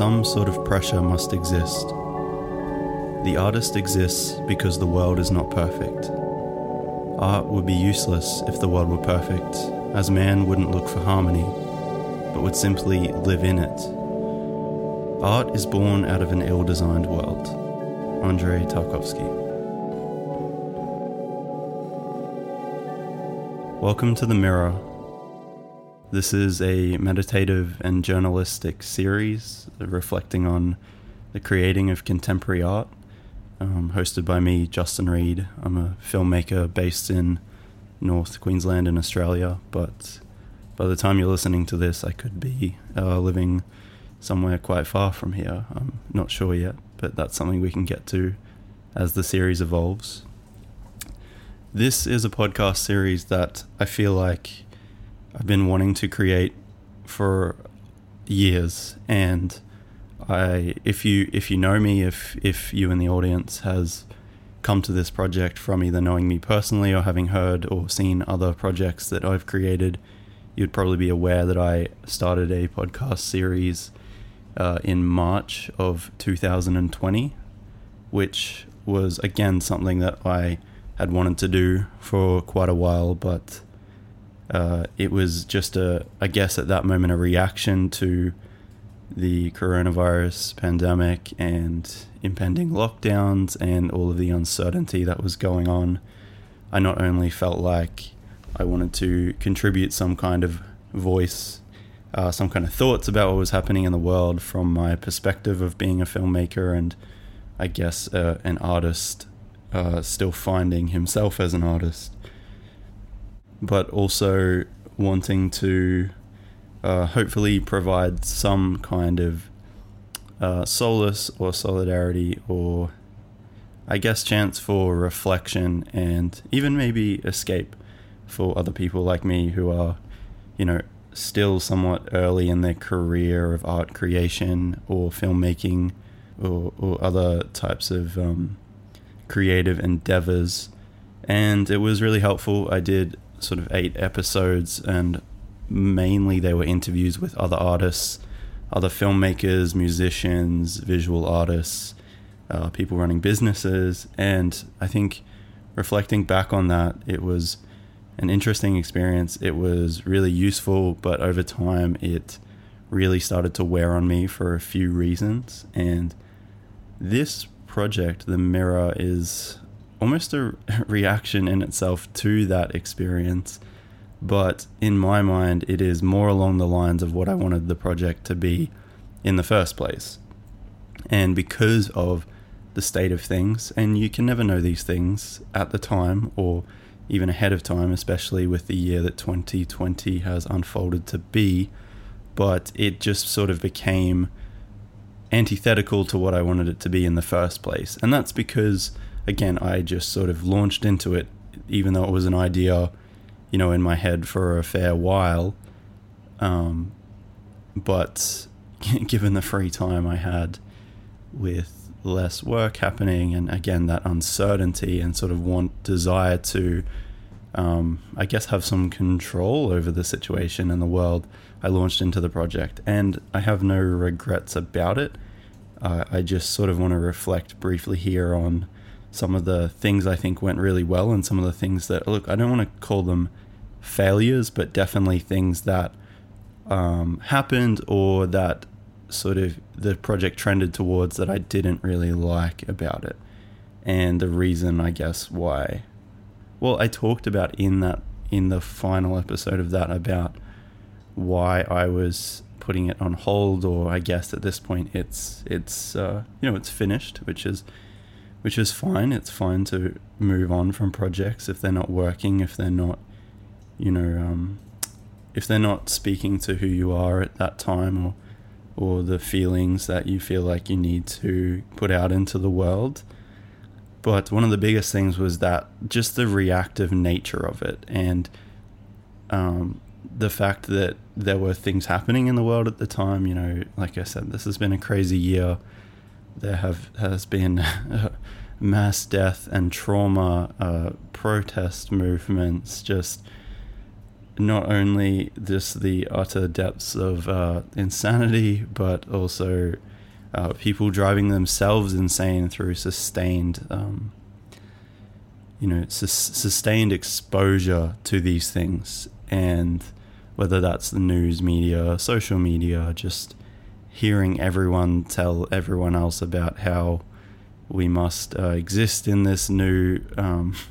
Some sort of pressure must exist. The artist exists because the world is not perfect. Art would be useless if the world were perfect, as man wouldn't look for harmony, but would simply live in it. Art is born out of an ill designed world. Andrei Tarkovsky. Welcome to The Mirror. This is a meditative and journalistic series reflecting on the creating of contemporary art, um, hosted by me, Justin Reid. I'm a filmmaker based in North Queensland in Australia, but by the time you're listening to this, I could be uh, living somewhere quite far from here. I'm not sure yet, but that's something we can get to as the series evolves. This is a podcast series that I feel like I've been wanting to create for years and I if you if you know me if if you in the audience has come to this project from either knowing me personally or having heard or seen other projects that I've created you'd probably be aware that I started a podcast series uh, in March of 2020, which was again something that I had wanted to do for quite a while, but uh, it was just a, I guess at that moment, a reaction to the coronavirus pandemic and impending lockdowns and all of the uncertainty that was going on. I not only felt like I wanted to contribute some kind of voice uh, some kind of thoughts about what was happening in the world from my perspective of being a filmmaker and I guess uh, an artist uh, still finding himself as an artist, but also wanting to uh, hopefully provide some kind of uh, solace or solidarity or I guess chance for reflection and even maybe escape for other people like me who are, you know, still somewhat early in their career of art creation or filmmaking or, or other types of um, creative endeavors. And it was really helpful. I did sort of eight episodes, and mainly they were interviews with other artists, other filmmakers, musicians, visual artists, uh, people running businesses. And I think reflecting back on that, it was an interesting experience. It was really useful, but over time, it really started to wear on me for a few reasons. And this project, The Mirror, is almost a reaction in itself to that experience. But in my mind, it is more along the lines of what I wanted the project to be in the first place. And because of the state of things, and you can never know these things at the time or even ahead of time, especially with the year that 2020 has unfolded to be. But it just sort of became antithetical to what I wanted it to be in the first place. And that's because, again, I just sort of launched into it, even though it was an idea, you know, in my head for a fair while. Um, but given the free time I had with less work happening, and again that uncertainty and sort of want desire to, um, I guess, have some control over the situation and the world. I launched into the project, and I have no regrets about it. Uh, I just sort of want to reflect briefly here on some of the things I think went really well, and some of the things that look. I don't want to call them failures, but definitely things that um, happened or that sort of the project trended towards that I didn't really like about it. And the reason, I guess, why. Well, I talked about in that in the final episode of that about why I was putting it on hold, or I guess at this point it's it's uh, you know it's finished, which is which is fine. It's fine to move on from projects if they're not working, if they're not you know um, if they're not speaking to who you are at that time, or or the feelings that you feel like you need to put out into the world. But one of the biggest things was that just the reactive nature of it and um, the fact that there were things happening in the world at the time. You know, like I said, this has been a crazy year. There have has been mass death and trauma, uh, protest movements, just not only just the utter depths of uh, insanity, but also uh, people driving themselves insane through sustained, um, you know, sustained exposure to these things, and whether that's the news media, social media, just hearing everyone tell everyone else about how we must uh, exist in this new. Um,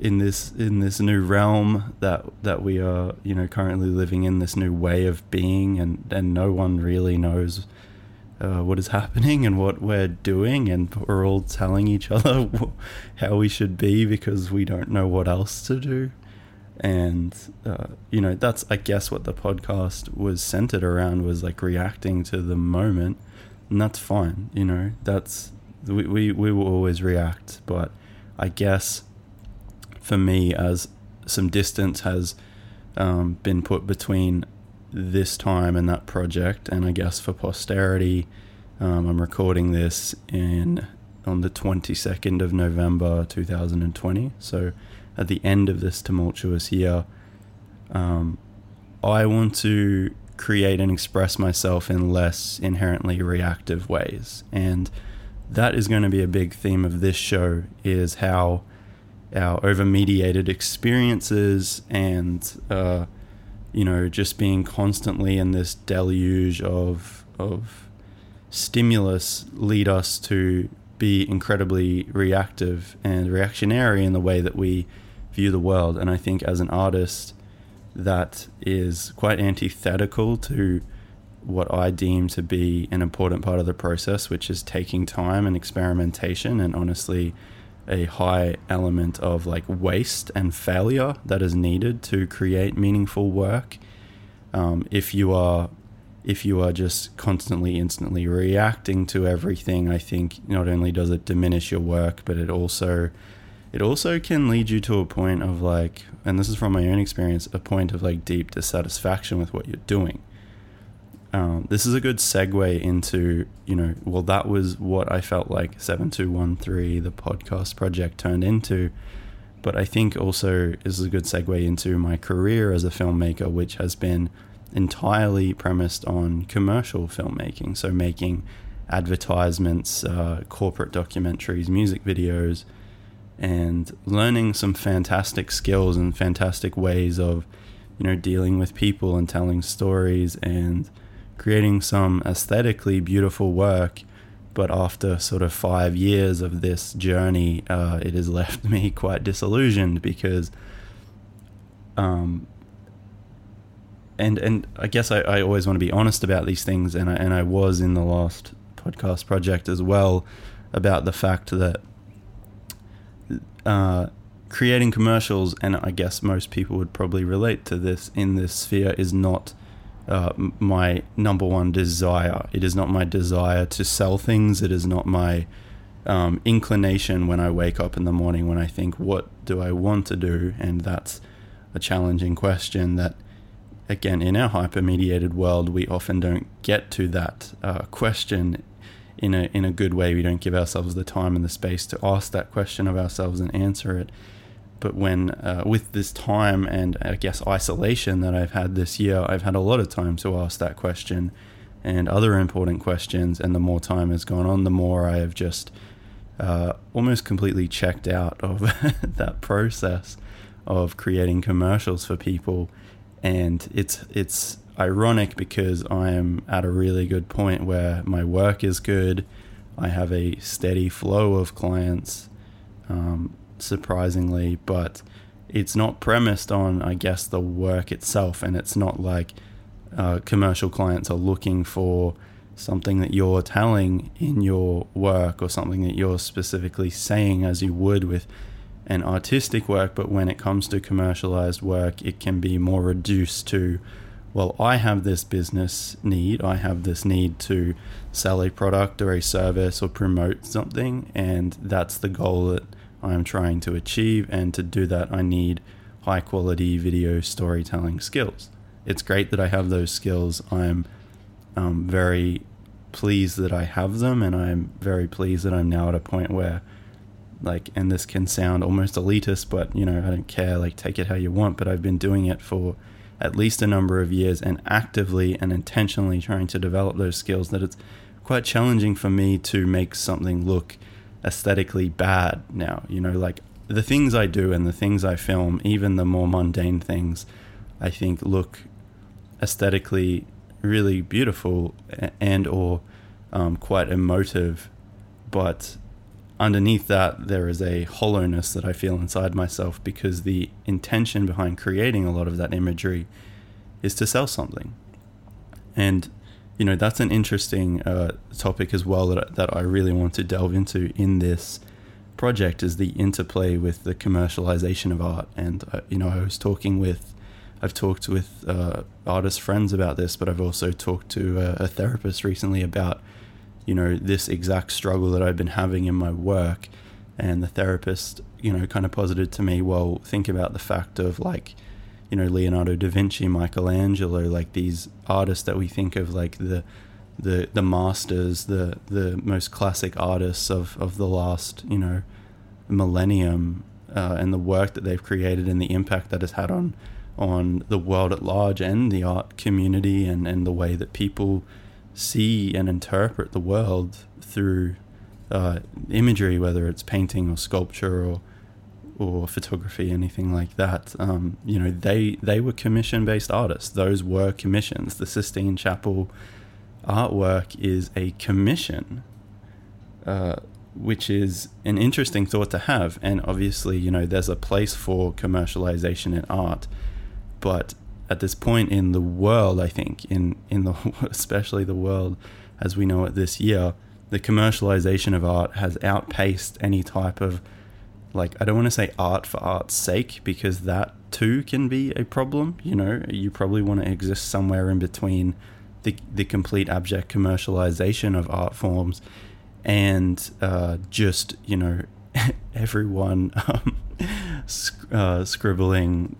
in this in this new realm that that we are you know currently living in this new way of being and and no one really knows uh, what is happening and what we're doing and we're all telling each other how we should be because we don't know what else to do and uh, you know that's i guess what the podcast was centered around was like reacting to the moment and that's fine you know that's we, we, we will always react but i guess for me as some distance has um, been put between this time and that project, and I guess for posterity, um, I'm recording this in on the 22nd of November 2020. So at the end of this tumultuous year, um, I want to create and express myself in less inherently reactive ways, and that is going to be a big theme of this show. Is how our over mediated experiences and uh, you know just being constantly in this deluge of of stimulus lead us to be incredibly reactive and reactionary in the way that we view the world and i think as an artist that is quite antithetical to what I deem to be an important part of the process, which is taking time and experimentation and honestly a high element of like waste and failure that is needed to create meaningful work. Um, if you are if you are just constantly instantly reacting to everything, I think not only does it diminish your work, but it also it also can lead you to a point of like, and this is from my own experience, a point of like deep dissatisfaction with what you're doing. Um, this is a good segue into you know well that was what I felt like 7213 the podcast project turned into. But I think also is a good segue into my career as a filmmaker which has been entirely premised on commercial filmmaking. So making advertisements uh, corporate documentaries music videos and learning some fantastic skills and fantastic ways of you know dealing with people and telling stories and creating some aesthetically beautiful work. But after sort of five years of this journey, uh, it has left me quite disillusioned because, um, and and I guess I, I always want to be honest about these things, and I, and I was in the last podcast project as well about the fact that uh, creating commercials, and I guess most people would probably relate to this in this sphere, is not uh, my number one desire. It is not my desire to sell things. It is not my um, inclination when I wake up in the morning when I think, what do I want to do? And that's a challenging question that, again, in our hyper-mediated world, we often don't get to that uh, question in a in a good way. We don't give ourselves the time and the space to ask that question of ourselves and answer it but when uh, with this time and I guess isolation that I've had this year, I've had a lot of time to ask that question and other important questions. And the more time has gone on, the more I have just uh, almost completely checked out of that process of creating commercials for people. And it's it's ironic because I am at a really good point where my work is good. I have a steady flow of clients. Um, surprisingly, but it's not premised on, I guess, the work itself, and it's not like uh, commercial clients are looking for something that you're telling in your work or something that you're specifically saying as you would with an artistic work, but when it comes to commercialized work, it can be more reduced to, well, I have this business need, I have this need to sell a product or a service or promote something, and that's the goal that I am trying to achieve, and to do that, I need high quality video storytelling skills. It's great that I have those skills. I'm um, very pleased that I have them, and I'm very pleased that I'm now at a point where like, and this can sound almost elitist, but you know, I don't care. Like, take it how you want. But I've been doing it for at least a number of years and actively and intentionally trying to develop those skills. That it's quite challenging for me to make something look aesthetically bad now. You know, like the things I do and the things I film, even the more mundane things, I think look aesthetically really beautiful and or um, quite emotive, but underneath that there is a hollowness that I feel inside myself because the intention behind creating a lot of that imagery is to sell something, and you know that's an interesting uh, topic as well that that I really want to delve into in this project is the interplay with the commercialization of art. And uh, you know, I was talking with, I've talked with uh, artist friends about this, but I've also talked to a, a therapist recently about, you know, this exact struggle that I've been having in my work. And the therapist, you know, kind of posited to me, well, think about the fact of like, you know, Leonardo da Vinci, Michelangelo, like these artists that we think of like the the the masters, the the most classic artists of, of the last you know millennium, uh, and the work that they've created and the impact that has had on on the world at large and the art community and, and the way that people see and interpret the world through uh, imagery, whether it's painting or sculpture or or photography, anything like that. Um, you know, they they were commission based artists. Those were commissions. The Sistine Chapel artwork is a commission, uh, which is an interesting thought to have. And obviously, you know, there's a place for commercialization in art, but at this point in the world, I think in in the especially the world as we know it this year, the commercialization of art has outpaced any type of like I don't want to say art for art's sake because that too can be a problem. You know, you probably want to exist somewhere in between the, the complete abject commercialization of art forms and uh, just you know everyone um, sc- uh, scribbling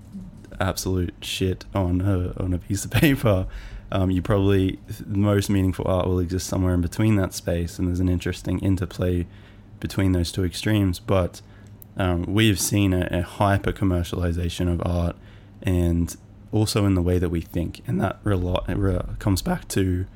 absolute shit on a, on a piece of paper um, you probably the most meaningful art will exist somewhere in between that space and there's an interesting interplay between those two extremes but um, we've seen a, a hyper commercialization of art and also in the way that we think, and that re- comes back to,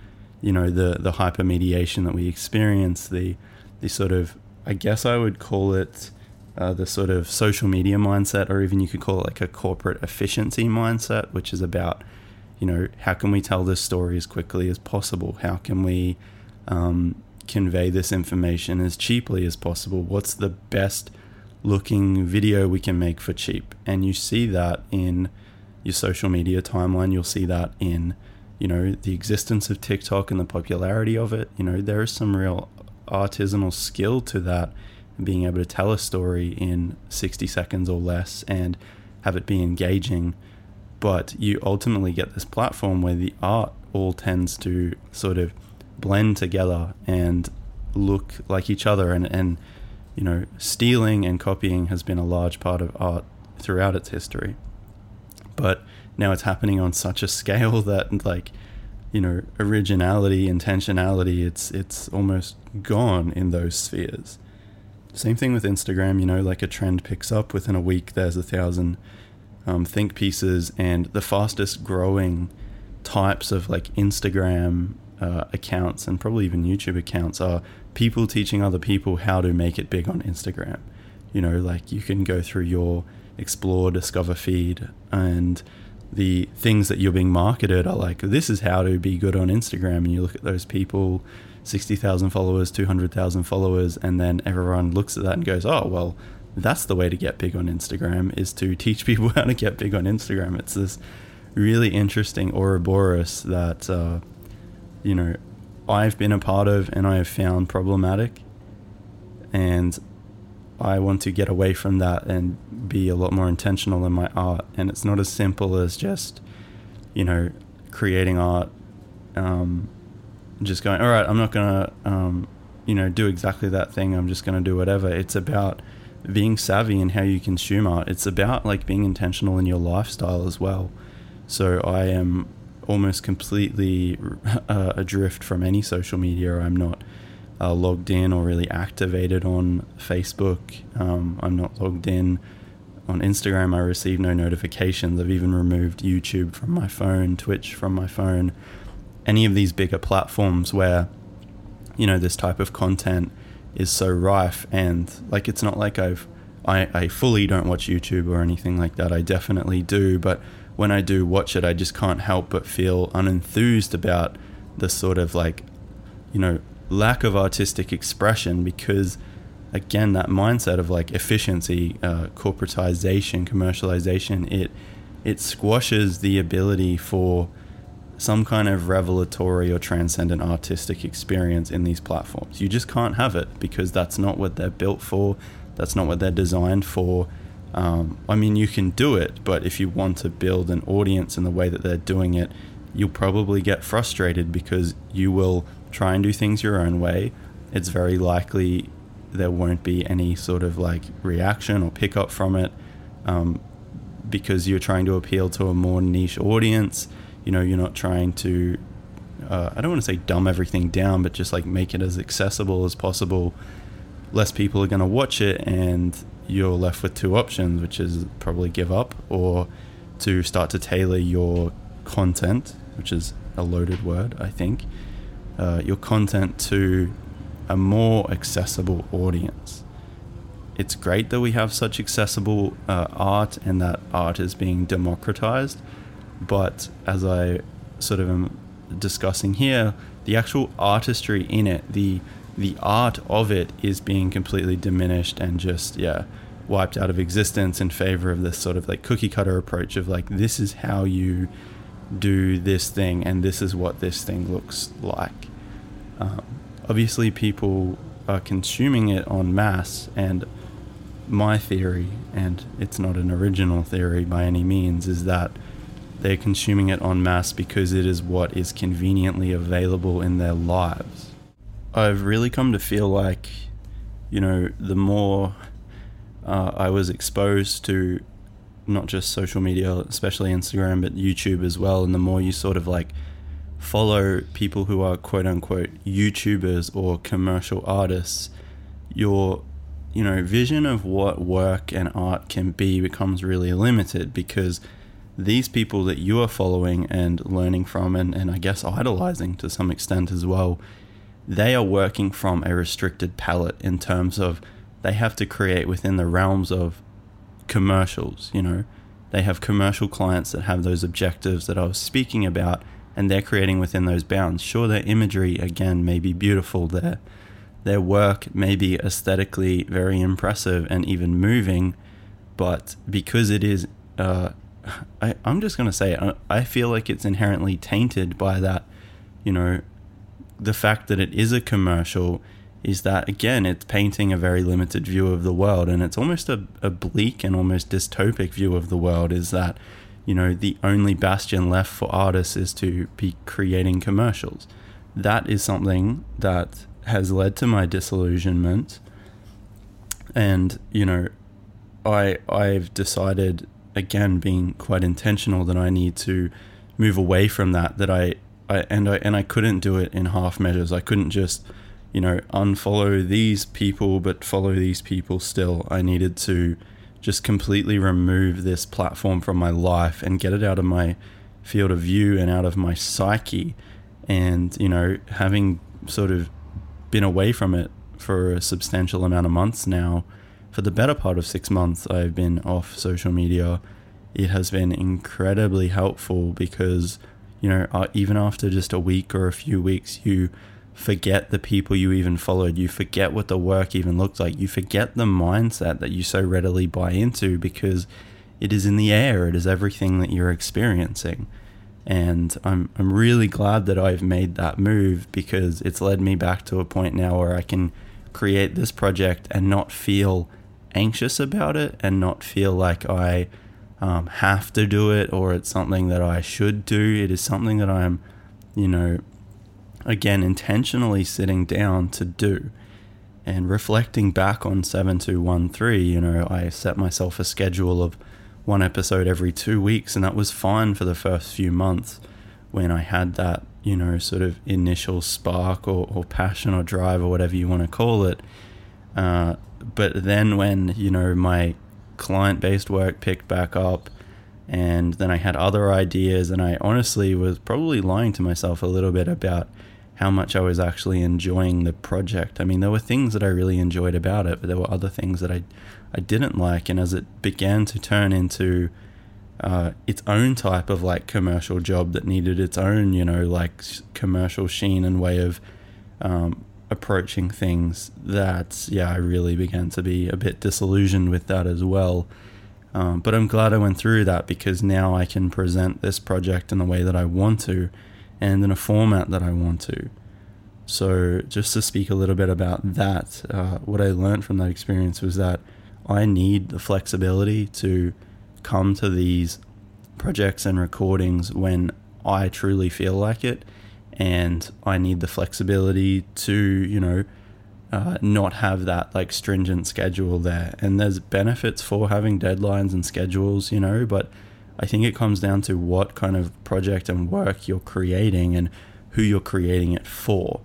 you know, the the hyper mediation that we experience, the the sort of, I guess I would call it. Uh, the sort of social media mindset, or even you could call it like a corporate efficiency mindset, which is about, you know, how can we tell this story as quickly as possible? How can we um, convey this information as cheaply as possible? What's the best looking video we can make for cheap? And you see that in your social media timeline, you'll see that in, you know, the existence of TikTok and the popularity of it. You know, there is some real artisanal skill to that, being able to tell a story in 60 seconds or less and have it be engaging. But you ultimately get this platform where the art all tends to sort of blend together and look like each other. And, and you know stealing and copying has been a large part of art throughout its history. But now it's happening on such a scale that like you know originality intentionality it's it's almost gone in those spheres same thing with instagram you know like a trend picks up within a week there's a thousand um, think pieces and the fastest growing types of like instagram uh, accounts and probably even youtube accounts are people teaching other people how to make it big on instagram you know like you can go through your explore, discover feed, and the things that you're being marketed are like this is how to be good on Instagram. And you look at those people, sixty thousand followers, two hundred thousand followers, and then everyone looks at that and goes, "Oh, well." That's the way to get big on Instagram is to teach people how to get big on Instagram. It's this really interesting Ouroboros that uh, you know I've been a part of and I have found problematic. And I want to get away from that and be a lot more intentional in my art. And it's not as simple as just, you know, creating art, um, just going, all right, I'm not going to, um, you know, do exactly that thing. I'm just going to do whatever. It's about being savvy in how you consume art. It's about like being intentional in your lifestyle as well. So I am almost completely uh, adrift from any social media. I'm not uh, logged in or really activated on Facebook. Um, I'm not logged in on Instagram. I receive no notifications. I've even removed YouTube from my phone, Twitch from my phone, any of these bigger platforms where, you know, this type of content is so rife. And like, it's not like I've, I, I fully don't watch YouTube or anything like that. I definitely do. But when I do watch it, I just can't help but feel unenthused about the sort of like, you know, lack of artistic expression because again that mindset of like efficiency uh, corporatization commercialization it it squashes the ability for some kind of revelatory or transcendent artistic experience in these platforms. You just can't have it because that's not what they're built for. That's not what they're designed for. Um, i mean you can do it but if you want to build an audience in the way that they're doing it you'll probably get frustrated because you will try and do things your own way, it's very likely there won't be any sort of like reaction or pickup from it um, because you're trying to appeal to a more niche audience. You know, you're not trying to, uh, I don't want to say dumb everything down, but just like make it as accessible as possible. Less people are going to watch it, and you're left with two options, which is probably give up or to start to tailor your content, which is a loaded word, I think, uh, your content to a more accessible audience. It's great that we have such accessible uh, art and that art is being democratized, but as I sort of am discussing here, the actual artistry in it, the the art of it is being completely diminished and just yeah wiped out of existence in favor of this sort of like cookie cutter approach of like this is how you do this thing and this is what this thing looks like. Um, obviously, people are consuming it en masse, and my theory, and it's not an original theory by any means, is that they're consuming it en masse because it is what is conveniently available in their lives. I've really come to feel like, you know, the more uh, I was exposed to not just social media, especially Instagram, but YouTube as well. And the more you sort of like follow people who are quote unquote YouTubers or commercial artists, your you know vision of what work and art can be becomes really limited because these people that you are following and learning from and, and I guess idolizing to some extent as well, they are working from a restricted palette in terms of they have to create within the realms of commercials, you know. They have commercial clients that have those objectives that I was speaking about, and they're creating within those bounds. Sure, their imagery, again, may be beautiful, their, their work may be aesthetically very impressive and even moving, but because it is, uh, I, I'm just going to say, I, I feel like it's inherently tainted by that, you know, the fact that it is a commercial is that again it's painting a very limited view of the world and it's almost a, a bleak and almost dystopic view of the world is that you know the only bastion left for artists is to be creating commercials. That is something that has led to my disillusionment. And you know i i've decided again being quite intentional that i need to move away from that that i, I and i and i couldn't do it in half measures i couldn't just you know, unfollow these people, but follow these people still. I needed to just completely remove this platform from my life and get it out of my field of view and out of my psyche. And, you know, having sort of been away from it for a substantial amount of months now, for the better part of six months, I've been off social media. It has been incredibly helpful because, you know, uh, even after just a week or a few weeks, you forget the people you even followed. You forget what the work even looked like. You forget the mindset that you so readily buy into because it is in the air. It is everything that you're experiencing. And I'm, I'm really glad that I've made that move because it's led me back to a point now where I can create this project and not feel anxious about it and not feel like I um, have to do it or it's something that I should do. It is something that I'm, you know, again, intentionally sitting down to do. And reflecting back on 7213, you know, I set myself a schedule of one episode every two weeks, and that was fine for the first few months. when I had that, you know, sort of initial spark or, or passion or drive or whatever you want to call it. Uh, but then when, you know, my client based work picked back up and then I had other ideas, and I honestly was probably lying to myself a little bit about how much I was actually enjoying the project. I mean, there were things that I really enjoyed about it, but there were other things that I, I didn't like. And as it began to turn into uh, its own type of like commercial job that needed its own, you know, like commercial sheen and way of um, approaching things, that, yeah, I really began to be a bit disillusioned with that as well. Um, but I'm glad I went through that because now I can present this project in the way that I want to and in a format that I want to. So, just to speak a little bit about that, uh, what I learned from that experience was that I need the flexibility to come to these projects and recordings when I truly feel like it. And I need the flexibility to, you know, uh, not have that like stringent schedule there. And there's benefits for having deadlines and schedules, you know, but I think it comes down to what kind of project and work you're creating and who you're creating it for.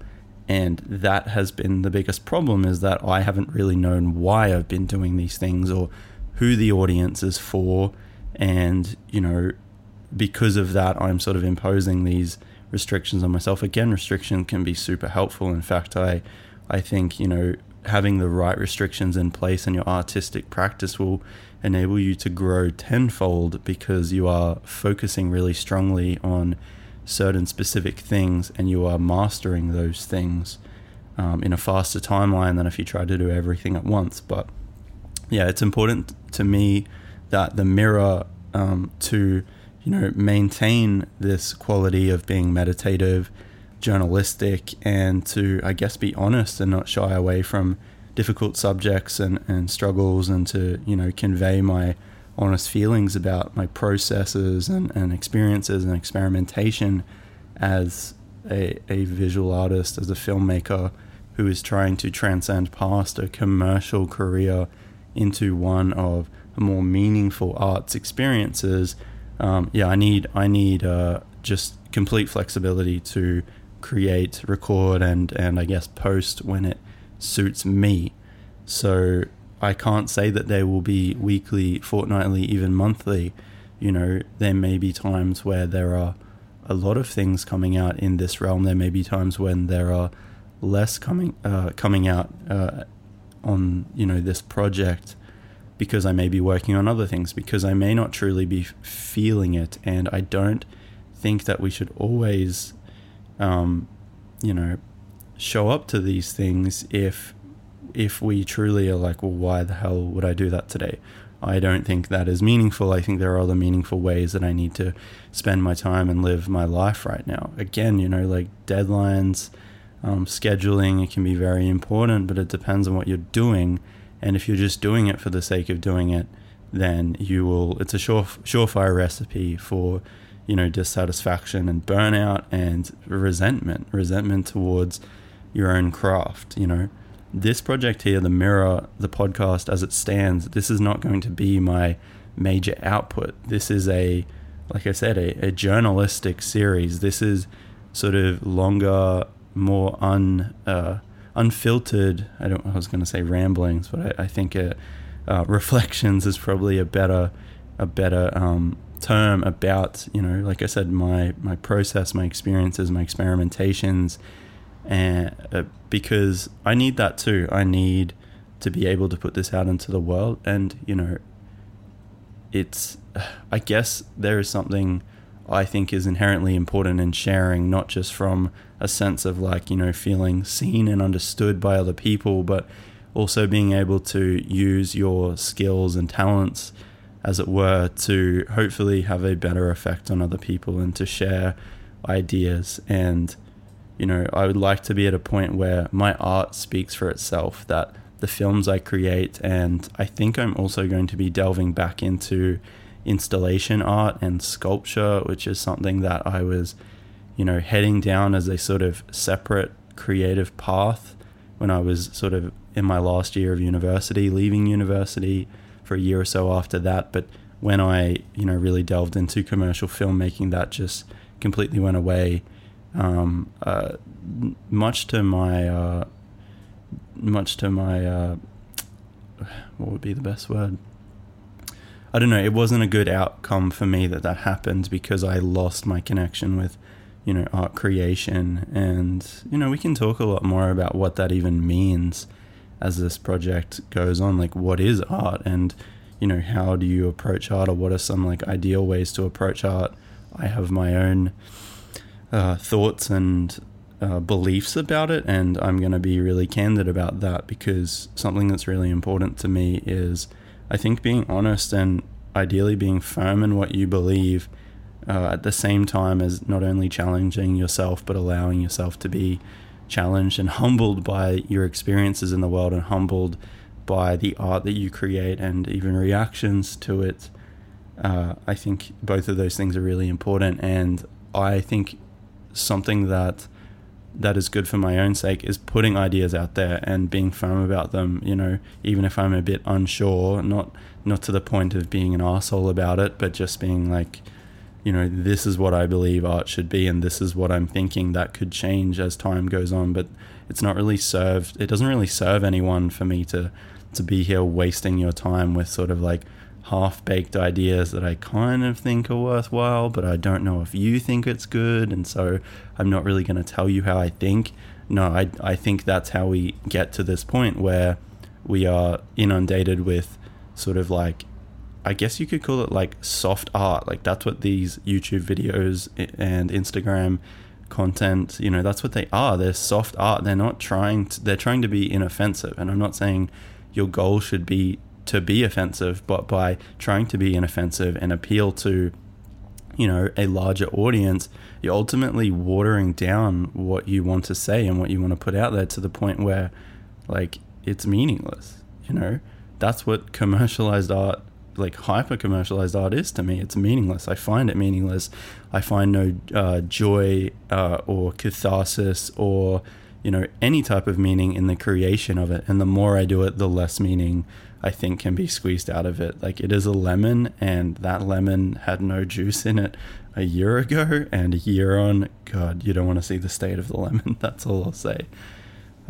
And that has been the biggest problem is that I haven't really known why I've been doing these things or who the audience is for. And, you know, because of that, I'm sort of imposing these restrictions on myself. Again, restriction can be super helpful. In fact, I I think, you know, having the right restrictions in place in your artistic practice will enable you to grow tenfold because you are focusing really strongly on certain specific things and you are mastering those things um, in a faster timeline than if you try to do everything at once. But yeah, it's important to me that the mirror um, to you know maintain this quality of being meditative journalistic and to, I guess, be honest and not shy away from difficult subjects and, and struggles and to, you know, convey my honest feelings about my processes and, and experiences and experimentation as a, a visual artist, as a filmmaker who is trying to transcend past a commercial career into one of more meaningful arts experiences. Um, yeah, I need I need uh, just complete flexibility to create, record, and and I guess post when it suits me. So I can't say that there will be weekly, fortnightly, even monthly. You know, there may be times where there are a lot of things coming out in this realm. There may be times when there are less coming uh, coming out uh, on you know this project because I may be working on other things because I may not truly be feeling it, and I don't think that we should always um, you know, show up to these things if if we truly are like, well, why the hell would I do that today? I don't think that is meaningful. I think there are other meaningful ways that I need to spend my time and live my life right now. Again, you know, like deadlines, um, scheduling, it can be very important, but it depends on what you're doing. And if you're just doing it for the sake of doing it, then you will, it's a sure, surefire recipe for you know, dissatisfaction and burnout and resentment, resentment towards your own craft, you know. This project here, the Mirror, the podcast as it stands, this is not going to be my major output. This is a, like I said, a, a journalistic series. This is sort of longer, more un, uh, unfiltered. I don't. I was going to say ramblings, but I, I think uh, uh, reflections is probably a better, a better um, term about you know like i said my my process my experiences my experimentations and uh, because i need that too i need to be able to put this out into the world and you know it's i guess there is something i think is inherently important in sharing not just from a sense of like you know feeling seen and understood by other people but also being able to use your skills and talents as it were, to hopefully have a better effect on other people and to share ideas. And, you know, I would like to be at a point where my art speaks for itself, that the films I create, and I think I'm also going to be delving back into installation art and sculpture, which is something that I was, you know, heading down as a sort of separate creative path when I was sort of in my last year of university, leaving university for a year or so after that. But when I, you know, really delved into commercial filmmaking, that just completely went away. Um, uh, much to my uh, much to my uh, what would be the best word? I don't know. It wasn't a good outcome for me that that happened because I lost my connection with, you know, art creation. And, you know, we can talk a lot more about what that even means as this project goes on. Like, what is art? And, you know, how do you approach art or what are some like ideal ways to approach art? I have my own uh, thoughts and uh, beliefs about it, and I'm going to be really candid about that because something that's really important to me is I think being honest and ideally being firm in what you believe uh, at the same time as not only challenging yourself but allowing yourself to be challenged and humbled by your experiences in the world and humbled by the art that you create and even reactions to it. Uh, I think both of those things are really important, and I think something that that is good for my own sake is putting ideas out there and being firm about them you know even if i'm a bit unsure not not to the point of being an asshole about it but just being like you know this is what i believe art should be and this is what i'm thinking that could change as time goes on but it's not really served it doesn't really serve anyone for me to to be here wasting your time with sort of like half baked ideas that I kind of think are worthwhile, but I don't know if you think it's good. And so I'm not really going to tell you how I think. No, I, I think that's how we get to this point where we are inundated with sort of like, I guess you could call it like soft art. Like that's what these YouTube videos and Instagram content, you know, that's what they are. They're soft art. They're not trying to, they're trying to be inoffensive. And I'm not saying your goal should be to be offensive, but by trying to be inoffensive and appeal to, you know, a larger audience, you're ultimately watering down what you want to say and what you want to put out there to the point where, like, it's meaningless. You know, that's what commercialized art, like hyper commercialized art, is to me. It's meaningless. I find it meaningless. I find no uh, joy uh, or catharsis or you know any type of meaning in the creation of it and the more i do it the less meaning I think can be squeezed out of it. Like it is a lemon, and that lemon had no juice in it a year ago, and a year on, God, you don't want to see the state of the lemon. That's all I'll say.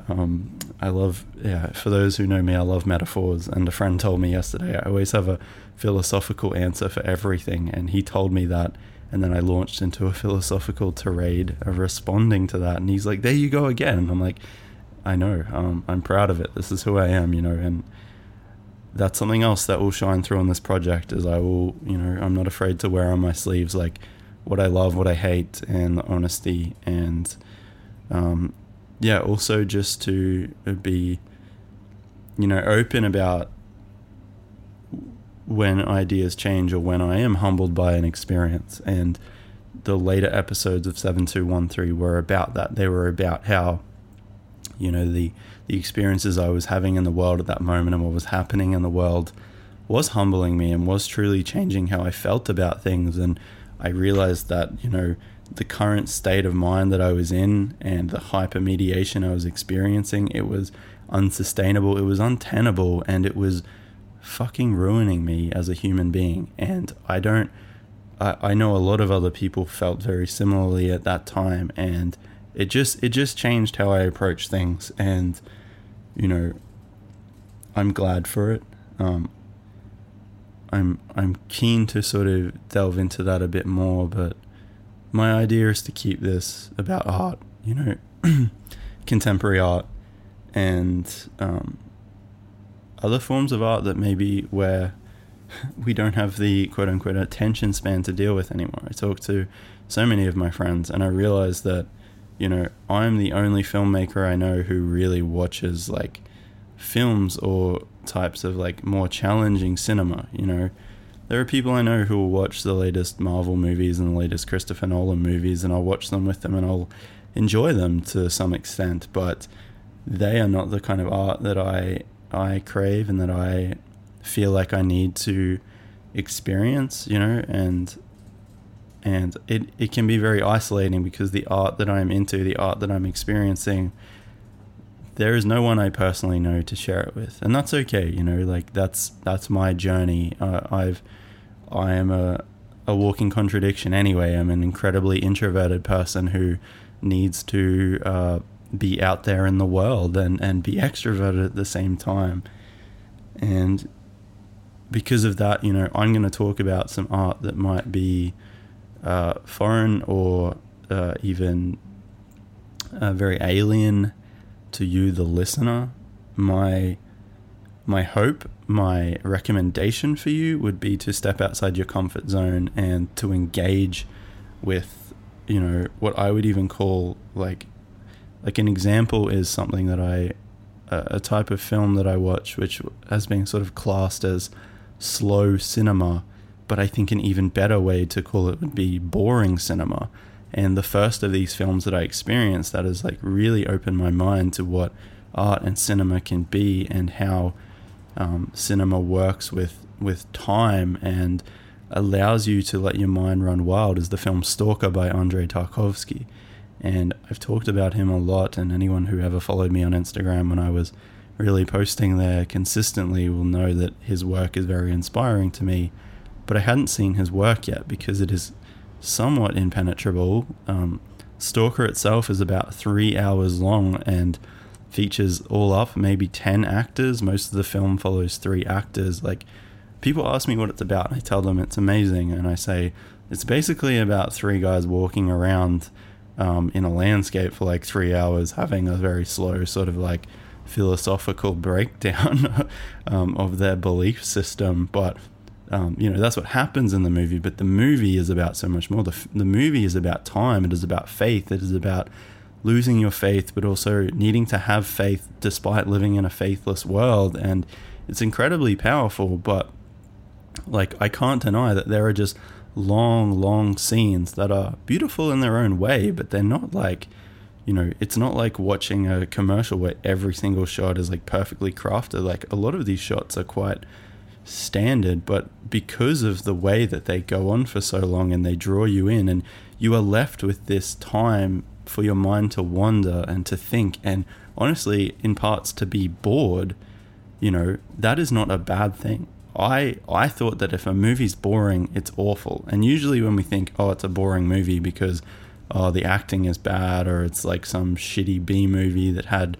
Um, I love, yeah, for those who know me, I love metaphors. And a friend told me yesterday, I always have a philosophical answer for everything. And he told me that. And then I launched into a philosophical tirade of responding to that. And he's like, there you go again. And I'm like, I know, um, I'm proud of it. This is who I am, you know. And that's something else that will shine through on this project is I will, you know, I'm not afraid to wear on my sleeves like what I love, what I hate, and honesty, and um, yeah, also just to uh, be, you know, open about when ideas change or when I am humbled by an experience. And the later episodes of 7213 were about that. They were about how, you know, the the experiences I was having in the world at that moment and what was happening in the world was humbling me and was truly changing how I felt about things. And I realized that, you know, the current state of mind that I was in and the hypermediation I was experiencing, it was unsustainable, it was untenable, and it was fucking ruining me as a human being. And I don't, I, I know a lot of other people felt very similarly at that time. And it just, it just changed how I approach things. And, you know, I'm glad for it. Um, I'm I'm keen to sort of delve into that a bit more, but my idea is to keep this about art, you know, contemporary art, and um, other forms of art that maybe where we don't have the quote unquote attention span to deal with anymore. I talk to so many of my friends, and I realize that you know, I'm the only filmmaker I know who really watches like films or types of like more challenging cinema, you know. There are people I know who will watch the latest Marvel movies and the latest Christopher Nolan movies and I'll watch them with them and I'll enjoy them to some extent, but they are not the kind of art that I I crave and that I feel like I need to experience, you know, and and it, it can be very isolating because the art that I'm into, the art that I'm experiencing, there is no one I personally know to share it with, and that's okay. You know, like that's that's my journey. Uh, I've I am a a walking contradiction anyway. I'm an incredibly introverted person who needs to uh, be out there in the world and, and be extroverted at the same time. And because of that, you know, I'm going to talk about some art that might be uh, foreign or uh, even uh, very alien to you, the listener. My my hope, my recommendation for you would be to step outside your comfort zone and to engage with, you know, what I would even call like, like an example is something that I, a type of film that I watch, which has been sort of classed as slow cinema, but I think an even better way to call it would be boring cinema. And the first of these films that I experienced that has like really opened my mind to what art and cinema can be and how um, cinema works with with time and allows you to let your mind run wild is the film Stalker by Andrei Tarkovsky. And I've talked about him a lot, and anyone who ever followed me on Instagram when I was really posting there consistently will know that his work is very inspiring to me. But I hadn't seen his work yet because it is somewhat impenetrable. Um, Stalker itself is about three hours long and features all up maybe 10 actors. Most of the film follows three actors. Like, people ask me what it's about, and I tell them it's amazing. And I say, it's basically about three guys walking around um, in a landscape for like three hours, having a very slow, sort of like philosophical breakdown um, of their belief system. But um, you know that's what happens in the movie. But the movie is about so much more. The, the movie is about time. It is about faith. It is about losing your faith, but also needing to have faith despite living in a faithless world. And it's incredibly powerful, but like I can't deny that there are just long, long scenes that are beautiful in their own way, but they're not like, you know, it's not like watching a commercial where every single shot is like perfectly crafted. Like a lot of these shots are quite standard, but because of the way that they go on for so long and they draw you in, and you are left with this time for your mind to wander and to think and honestly in parts to be bored you know that is not a bad thing. I i thought that if a movie's boring it's awful. And usually when we think oh it's a boring movie because oh the acting is bad or it's like some shitty b movie that had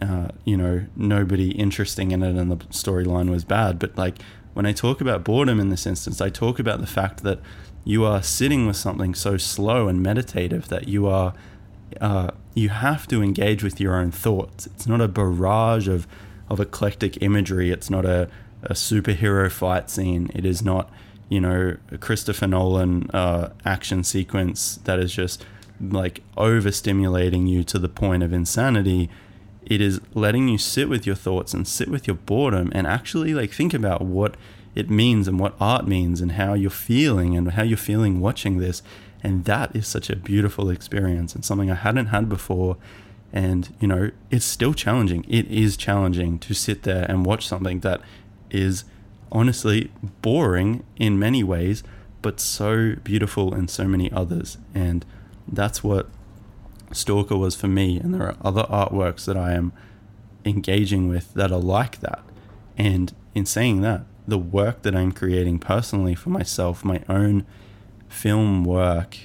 uh, you know nobody interesting in it and the storyline was bad but like when i talk about boredom in this instance i talk about the fact that you are sitting with something so slow and meditative that you are uh, you have to engage with your own thoughts. It's not a barrage of of eclectic imagery. It's not a, a superhero fight scene. It is not you know a Christopher Nolan uh, action sequence that is just like overstimulating you to the point of insanity. It is letting you sit with your thoughts and sit with your boredom and actually like think about what it means and what art means and how you're feeling and how you're feeling watching this. And that is such a beautiful experience and something I hadn't had before. And, you know, it's still challenging. It is challenging to sit there and watch something that is honestly boring in many ways, but so beautiful in so many others. And that's what Stalker was for me. And there are other artworks that I am engaging with that are like that. And in saying that, the work that I'm creating personally for myself, my own film work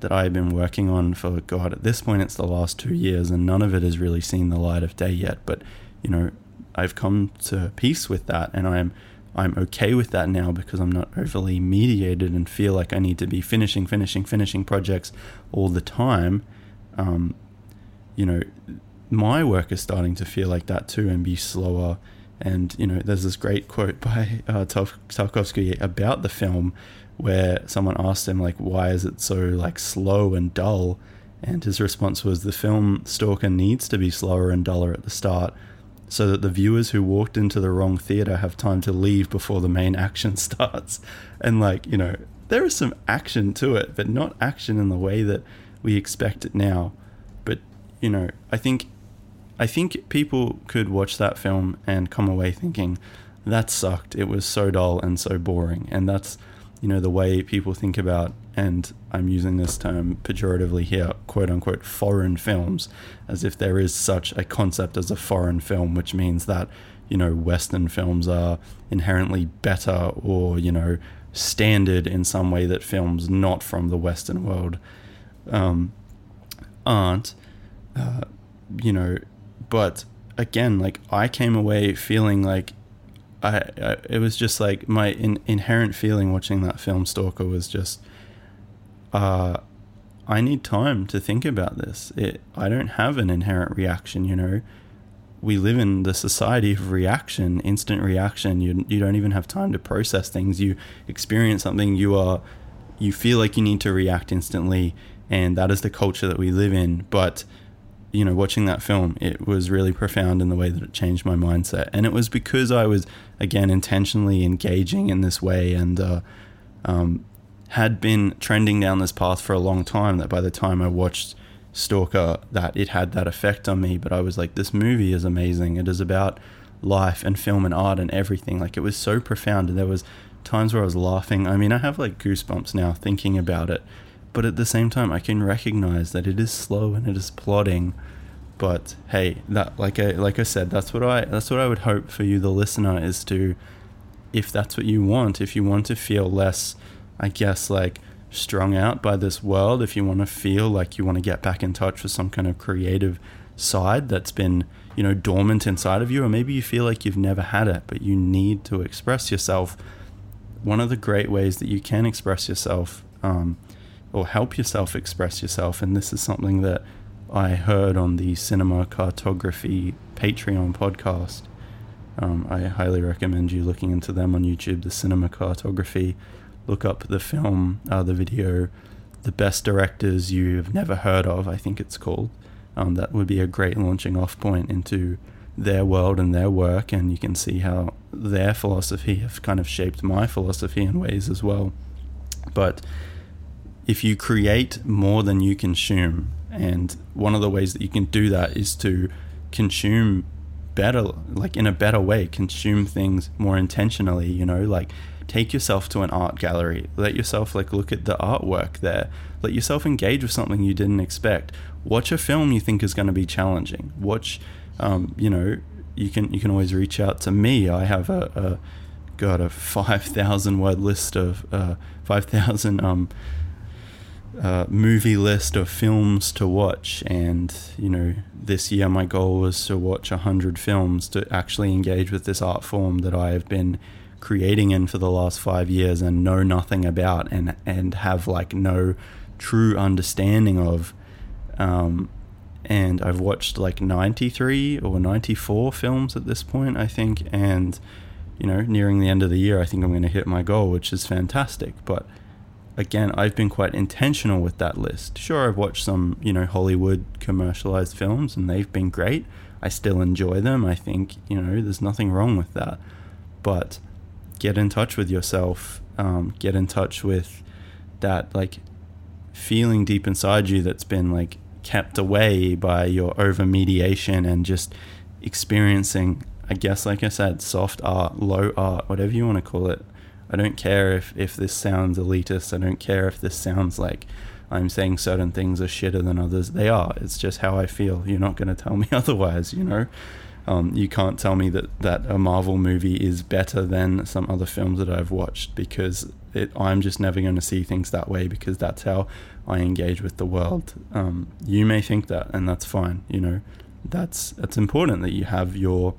that I've been working on for God, at this point it's the last two years and none of it has really seen the light of day yet. But, you know, I've come to peace with that and I'm I'm okay with that now because I'm not overly mediated and feel like I need to be finishing, finishing, finishing projects all the time. Um, you know, my work is starting to feel like that too and be slower and you know, there's this great quote by uh, Tarkovsky about the film where someone asked him like, "Why is it so like slow and dull?" And his response was, "The film Stalker needs to be slower and duller at the start." So that the viewers who walked into the wrong theater have time to leave before the main action starts. And, like, you know, there is some action to it, but not action in the way that we expect it now. But, you know, I think I think people could watch that film and come away thinking that sucked. It was so dull and so boring. And that's, you know, the way people think about, and I'm using this term pejoratively here, quote unquote, foreign films, as if there is such a concept as a foreign film, which means that, you know, Western films are inherently better or, you know, standard in some way that films not from the Western world um, aren't. Uh, you know, but again, like I came away feeling like I, I it was just like my in, inherent feeling watching that film Stalker was just uh I need time to think about this. It I don't have an inherent reaction, you know. We live in the society of reaction, instant reaction. You you don't even have time to process things. You experience something, you are you feel like you need to react instantly and that is the culture that we live in, but you know, watching that film, it was really profound in the way that it changed my mindset. And it was because I was, again, intentionally engaging in this way and uh, um, had been trending down this path for a long time that by the time I watched Stalker, that it had that effect on me. But I was like, this movie is amazing. It is about life and film and art and everything. Like, it was so profound. And there was times where I was laughing. I mean, I have like goosebumps now thinking about it but at the same time, I can recognize that it is slow and it is plodding. But hey, that like I like I said, that's what I that's what I would hope for you, the listener, is to, if that's what you want, if you want to feel less, I guess like strung out by this world, if you want to feel like you want to get back in touch with some kind of creative side that's been you know dormant inside of you, or maybe you feel like you've never had it, but you need to express yourself. One of the great ways that you can express yourself. Um, or help yourself express yourself. And this is something that I heard on the Cinema Cartography Patreon podcast. Um, I highly recommend you looking into them on YouTube, the Cinema Cartography. Look up the film, uh, the video, The Best Directors You've Never Heard of, I think it's called. Um, that would be a great launching off point into their world and their work, and you can see how their philosophy have kind of shaped my philosophy in ways as well. But if you create more than you consume, and one of the ways that you can do that is to consume better, like in a better way, consume things more intentionally, you know, like take yourself to an art gallery, let yourself like look at the artwork there, let yourself engage with something you didn't expect. Watch a film you think is going to be challenging. Watch, um, you know, you can you can always reach out to me. I have a, a got a five thousand word list of uh, five thousand um movie list of films to watch, and you know, this year my goal was to watch a hundred films to actually engage with this art form that I have been creating in for the last five years and know nothing about, and and have like no true understanding of. Um, and I've watched like 93 or 94 films at this point, I think, and you know, nearing the end of the year, I think I'm going to hit my goal, which is fantastic. But again, I've been quite intentional with that list. Sure, I've watched some, you know, Hollywood commercialized films and they've been great. I still enjoy them. I think, you know, there's nothing wrong with that. But get in touch with yourself. Um, get in touch with that, like, feeling deep inside you that's been, like, kept away by your over mediation and just experiencing, I guess, like I said, soft art, low art, whatever you want to call it I don't care if, if this sounds elitist. I don't care if this sounds like I'm saying certain things are shitter than others. They are. It's just how I feel. You're not going to tell me otherwise, you know? Um, you can't tell me that, that a Marvel movie is better than some other films that I've watched because it, I'm just never going to see things that way because that's how I engage with the world. Um, you may think that, and that's fine. You know, that's that's important that you have your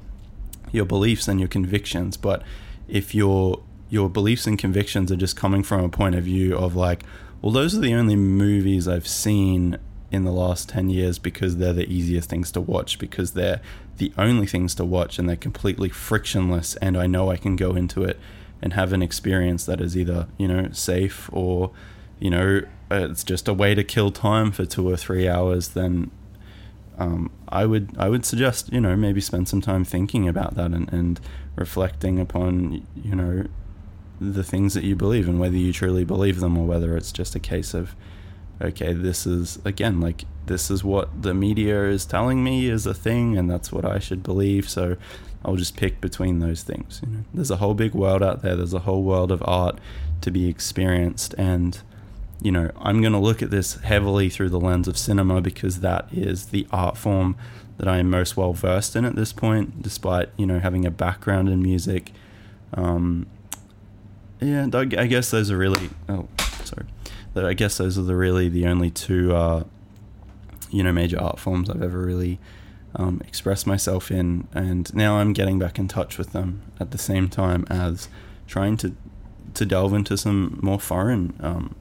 your beliefs and your convictions. But if you're your beliefs and convictions are just coming from a point of view of like, well, those are the only movies I've seen in the last 10 years because they're the easiest things to watch, because they're the only things to watch and they're completely frictionless. And I know I can go into it and have an experience that is either, you know, safe or, you know, it's just a way to kill time for two or three hours, then um, I would I would suggest you know maybe spend some time thinking about that and, and reflecting upon you know the things that you believe and whether you truly believe them or whether it's just a case of okay this is again like this is what the media is telling me is a thing and that's what I should believe. So I'll just pick between those things you know. There's a whole big world out there. There's a whole world of art to be experienced. And you know I'm going to look at this heavily through the lens of cinema because that is the art form that I am most well versed in at this point despite you know having a background in music. Um, yeah, I guess those are really. Oh, sorry. I guess those are the really the only two, uh, you know, major art forms I've ever really um, expressed myself in, and now I'm getting back in touch with them at the same time as trying to to delve into some more foreign, um,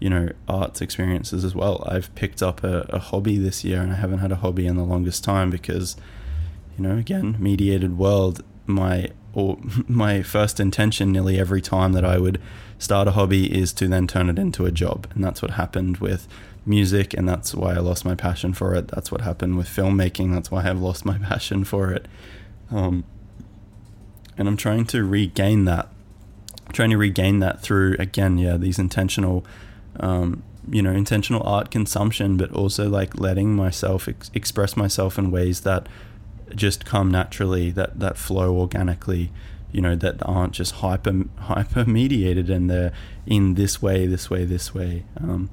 you know, arts experiences as well. I've picked up a, a hobby this year, and I haven't had a hobby in the longest time because, you know, again, mediated world. My or my first intention nearly every time that I would start a hobby is to then turn it into a job. And that's what happened with music, and that's why I lost my passion for it. That's what happened with filmmaking. That's why I've lost my passion for it. Um, and I'm trying to regain that. I'm trying to regain that through again, yeah, these intentional, um, you know, intentional art consumption, but also like letting myself ex- express myself in ways that just come naturally, that that flow organically, you know, that aren't just hyper hyper mediated and they're in this way, this way, this way. Um,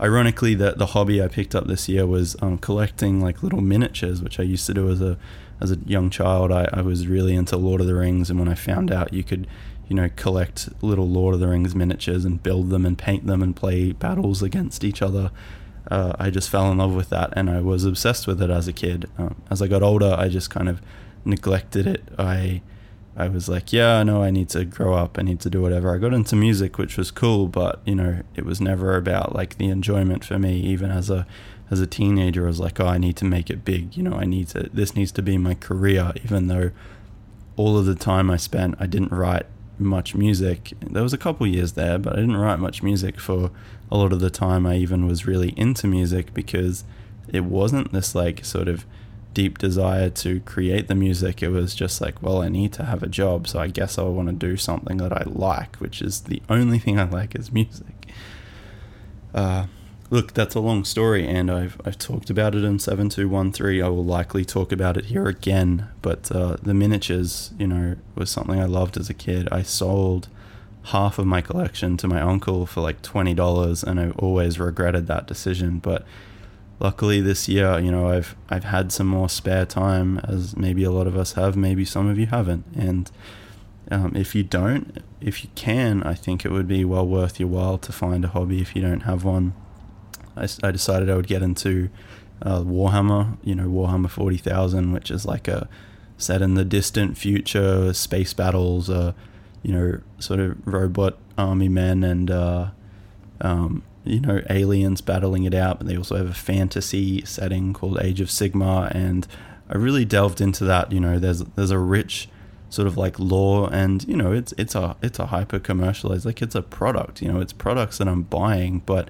ironically, the the hobby I picked up this year was um, collecting like little miniatures, which I used to do as a as a young child. I, I was really into Lord of the Rings, and when I found out you could you know, collect little Lord of the Rings miniatures and build them and paint them and play battles against each other uh, I just fell in love with that and I was obsessed with it as a kid. Um, as I got older, I just kind of neglected it. I I was like, yeah, I know I need to grow up. I need to do whatever. I got into music, which was cool, but you know, it was never about like the enjoyment for me. Even as a as a teenager, I was like, oh, I need to make it big. You know, I need to. This needs to be my career. Even though all of the time I spent, I didn't write much music. There was a couple years there, but I didn't write much music for a lot of the time. I even was really into music because it wasn't this like sort of deep desire to create the music. It was just like, well, I need to have a job, so I guess I want to do something that I like, which is the only thing I like is music. Uh, look, that's a long story, and I've I've talked about it in seven two one three. I will likely talk about it here again. But uh, the miniatures, you know, was something I loved as a kid. I sold half of my collection to my uncle for like twenty dollars, and I've always regretted that decision. But luckily this year, you know, I've I've had some more spare time, as maybe a lot of us have, maybe some of you haven't, and. Um, if you don't, if you can, I think it would be well worth your while to find a hobby if you don't have one. I, I decided I would get into uh, Warhammer, you know, Warhammer 40,000, which is like a set in the distant future, space battles, uh, you know, sort of robot army men and, uh, um, you know, aliens battling it out. But they also have a fantasy setting called Age of Sigmar. And I really delved into that. You know, there's, there's a rich, sort of like lore and you know it's it's a it's a hyper commercialized like it's a product you know it's products that I'm buying but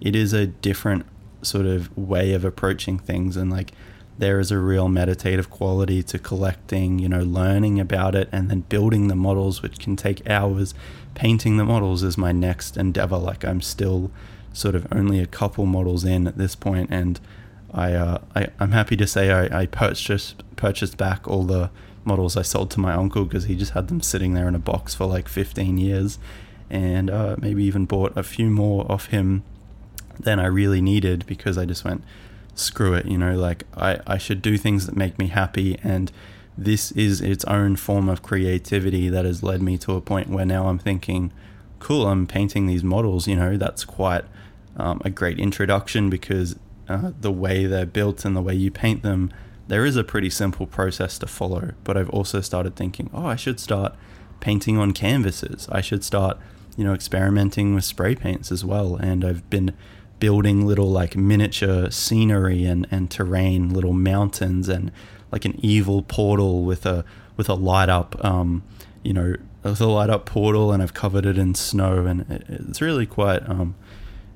it is a different sort of way of approaching things and like there is a real meditative quality to collecting, you know, learning about it and then building the models, which can take hours. Painting the models is my next endeavor. Like I'm still sort of only a couple models in at this point, and I, uh, I am happy to say I, I purchased purchased back all the models I sold to my uncle because he just had them sitting there in a box for like 15 years, and uh, maybe even bought a few more off him than I really needed because I just went, screw it, you know, like I, I should do things that make me happy. And this is its own form of creativity that has led me to a point where now I'm thinking, cool, I'm painting these models, you know, that's quite um, a great introduction because uh, the way they're built and the way you paint them, there is a pretty simple process to follow. But I've also started thinking, oh, I should start painting on canvases. I should start, you know, experimenting with spray paints as well. And I've been building little like miniature scenery and, and terrain, little mountains and like an evil portal with a with a light up um, you know with a light up portal and I've covered it in snow and it, it's really quite um,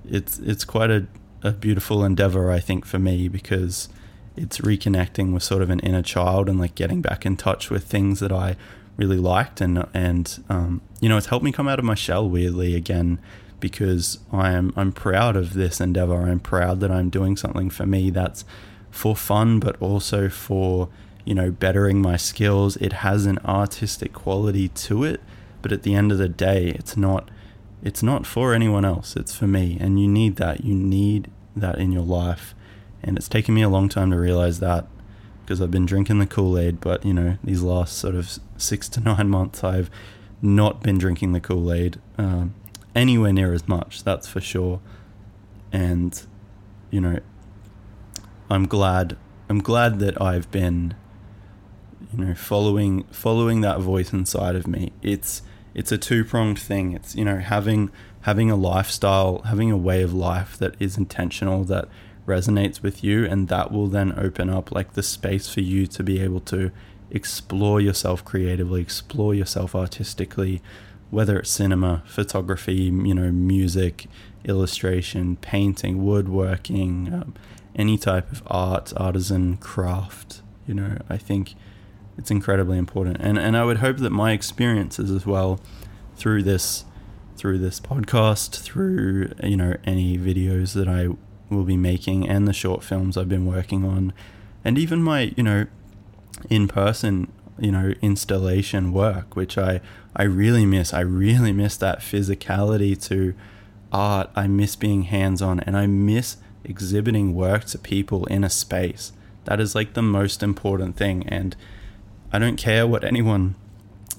it's it's quite a, a beautiful endeavor I think for me because it's reconnecting with sort of an inner child and like getting back in touch with things that I really liked and and um, you know it's helped me come out of my shell weirdly again because I am I'm proud of this endeavor. I'm proud that I'm doing something for me that's for fun, but also for you know bettering my skills. It has an artistic quality to it, but at the end of the day, it's not it's not for anyone else. It's for me, and you need that. You need that in your life, and it's taken me a long time to realize that because I've been drinking the Kool Aid. But you know, these last sort of six to nine months, I've not been drinking the Kool Aid um, anywhere near as much, that's for sure. And, you know, I'm glad. I'm glad that I've been, you know, following following that voice inside of me. It's it's a two pronged thing. It's you know having having a lifestyle, having a way of life that is intentional, that resonates with you, and that will then open up like the space for you to be able to explore yourself creatively, explore yourself artistically, whether it's cinema, photography, you know, music, illustration, painting, woodworking, um, any type of art, artisan, craft. You know, I think it's incredibly important, and and I would hope that my experiences as well through this through this podcast, through you know any videos that I will be making, and the short films I've been working on, and even my you know in person you know installation work, which I I really miss. I really miss that physicality to art. I miss being hands on, and I miss exhibiting work to people in a space. That is like the most important thing, and I don't care what anyone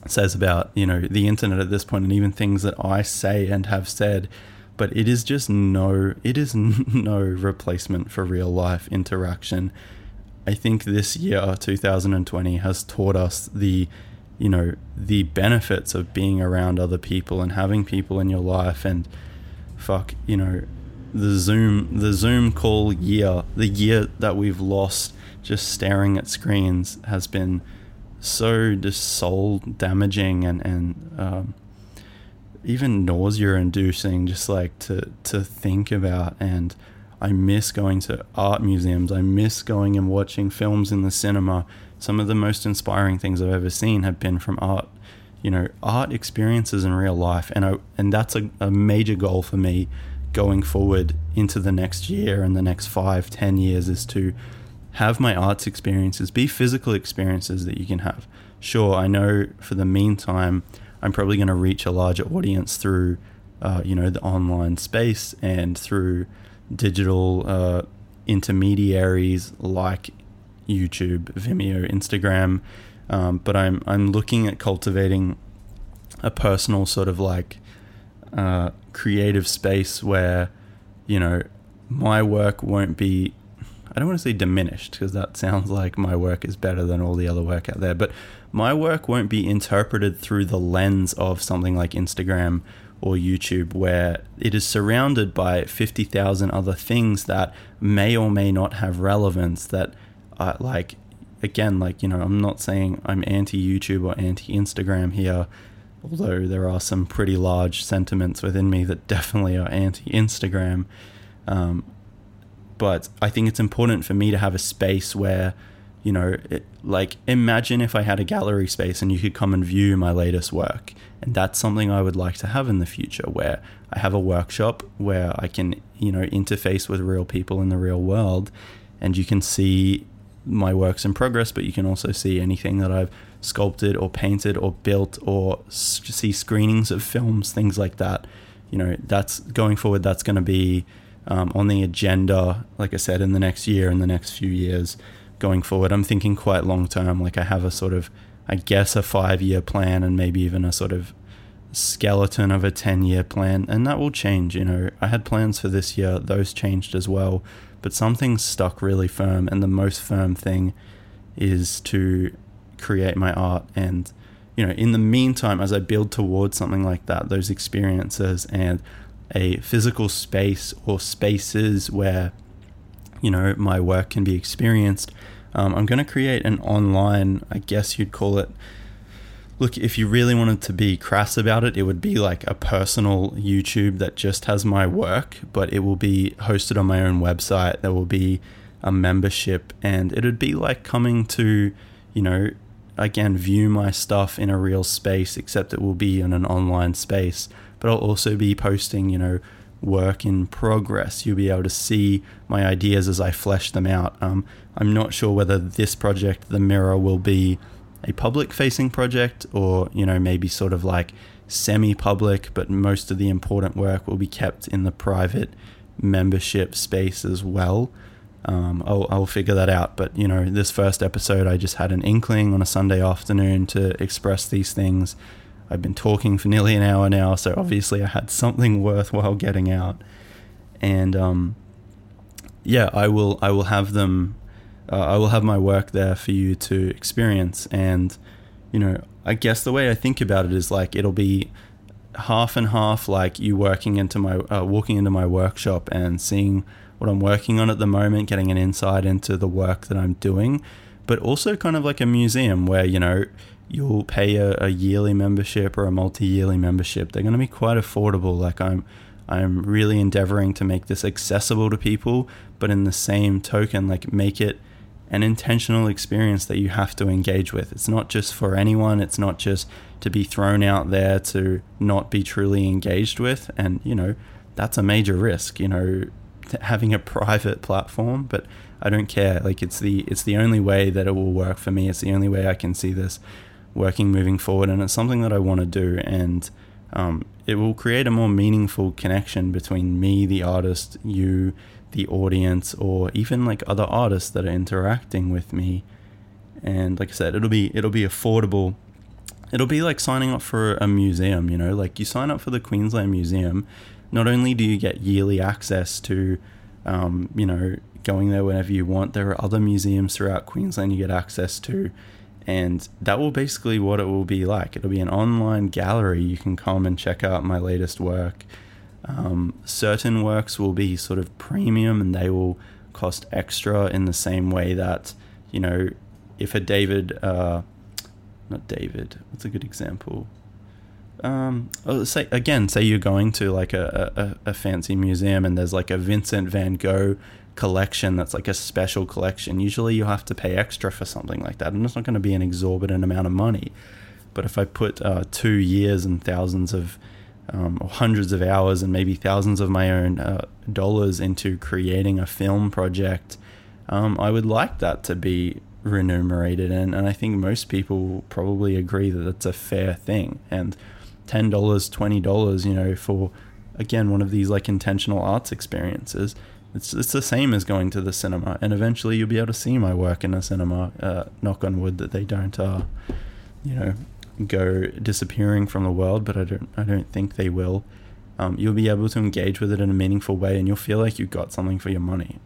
says about you know the internet at this point and even things that I say and have said but it is just no it is no replacement for real life interaction I think this year 2020 has taught us the you know the benefits of being around other people and having people in your life and fuck you know the zoom the zoom call year the year that we've lost just staring at screens has been so just soul damaging and and um, even nausea inducing just like to to think about and I miss going to art museums. I miss going and watching films in the cinema. Some of the most inspiring things I've ever seen have been from art you know art experiences in real life. And I and that's a, a major goal for me going forward into the next year and the next five ten years is to have my arts experiences be physical experiences that you can have. Sure, I know for the meantime, I'm probably going to reach a larger audience through, uh, you know, the online space and through digital uh, intermediaries like YouTube, Vimeo, Instagram. Um, but I'm I'm looking at cultivating a personal sort of like uh, creative space where, you know, my work won't be I don't want to say diminished because that sounds like my work is better than all the other work out there, but my work won't be interpreted through the lens of something like Instagram or YouTube, where it is surrounded by 50,000 other things that may or may not have relevance. That, uh, like, again, like, you know, I'm not saying I'm anti YouTube or anti Instagram here, although there are some pretty large sentiments within me that definitely are anti Instagram. Um, but I think it's important for me to have a space where, you know, it, like imagine if I had a gallery space and you could come and view my latest work. That's something I would like to have in the future where I have a workshop where I can, you know, interface with real people in the real world and you can see my works in progress, but you can also see anything that I've sculpted or painted or built or see screenings of films, things like that. You know, that's going forward, that's going to be um, on the agenda, like I said, in the next year, in the next few years going forward. I'm thinking quite long term. Like I have a sort of, I guess, a five year plan and maybe even a sort of skeleton of a 10 year plan. And that will change. You know, I had plans for this year, those changed as well. But something stuck really firm. And the most firm thing is to create my art. And, you know, in the meantime, as I build towards something like that, those experiences and a physical space or spaces where you know my work can be experienced um, i'm going to create an online i guess you'd call it look if you really wanted to be crass about it it would be like a personal youtube that just has my work but it will be hosted on my own website. There will be a membership and it would be like coming to you know again view my stuff in a real space except it will be in an online space. But I'll also be posting, you know, work in progress. You'll be able to see my ideas as I flesh them out. Um, I'm not sure whether this project, The Mirror, will be a public facing project or, you know, maybe sort of like semi public, but most of the important work will be kept in the private membership space as well. Um, I'll, I'll figure that out. But, you know, this first episode, I just had an inkling on a Sunday afternoon to express these things I've been talking for nearly an hour now, so obviously I had something worthwhile getting out. And um, yeah, I will I will have them. Uh, I will have my work there for you to experience. And you know, I guess the way I think about it is like it'll be half and half, like you working into my uh, walking into my workshop and seeing what I'm working on at the moment, getting an insight into the work that I'm doing, but also kind of like a museum where you know you'll pay a, a yearly membership or a multi-yearly membership. They're going to be quite affordable. Like I'm, I'm really endeavoring to make this accessible to people, but in the same token, like make it an intentional experience that you have to engage with. It's not just for anyone. It's not just to be thrown out there to not be truly engaged with. And you know, that's a major risk. You know, having a private platform, but I don't care. Like it's the it's the only way that it will work for me. It's the only way I can see this working moving forward, and it's something that I want to do, and um, it will create a more meaningful connection between me, the artist, you, the audience, or even like other artists that are interacting with me. And like I said, it'll be it'll be affordable. It'll be like signing up for a museum, you know, like you sign up for the Queensland Museum. Not only do you get yearly access to, um, you know, going there whenever you want, there are other museums throughout Queensland you get access to and that will basically what it will be like. It'll be an online gallery. You can come and check out my latest work. Um, certain works will be sort of premium and they will cost extra in the same way that, you know, if a David, uh, not David, what's a good example? Um, oh, say again, say you're going to like a, a, a fancy museum and there's like a Vincent van Gogh collection that's like a special collection, usually you have to pay extra for something like that. And it's not going to be an exorbitant amount of money. But if I put uh, two years and thousands of, um, or hundreds of hours and maybe thousands of my own uh, dollars into creating a film project, um, I would like that to be remunerated. And, and I think most people probably agree that that's a fair thing. And $10, $20, you know, for, again, one of these like intentional arts experiences it's it's the same as going to the cinema, and eventually you'll be able to see my work in a cinema. Uh, knock on wood that they don't, uh, you know, go disappearing from the world, but I don't I don't think they will. Um, you'll be able to engage with it in a meaningful way, and you'll feel like you got something for your money.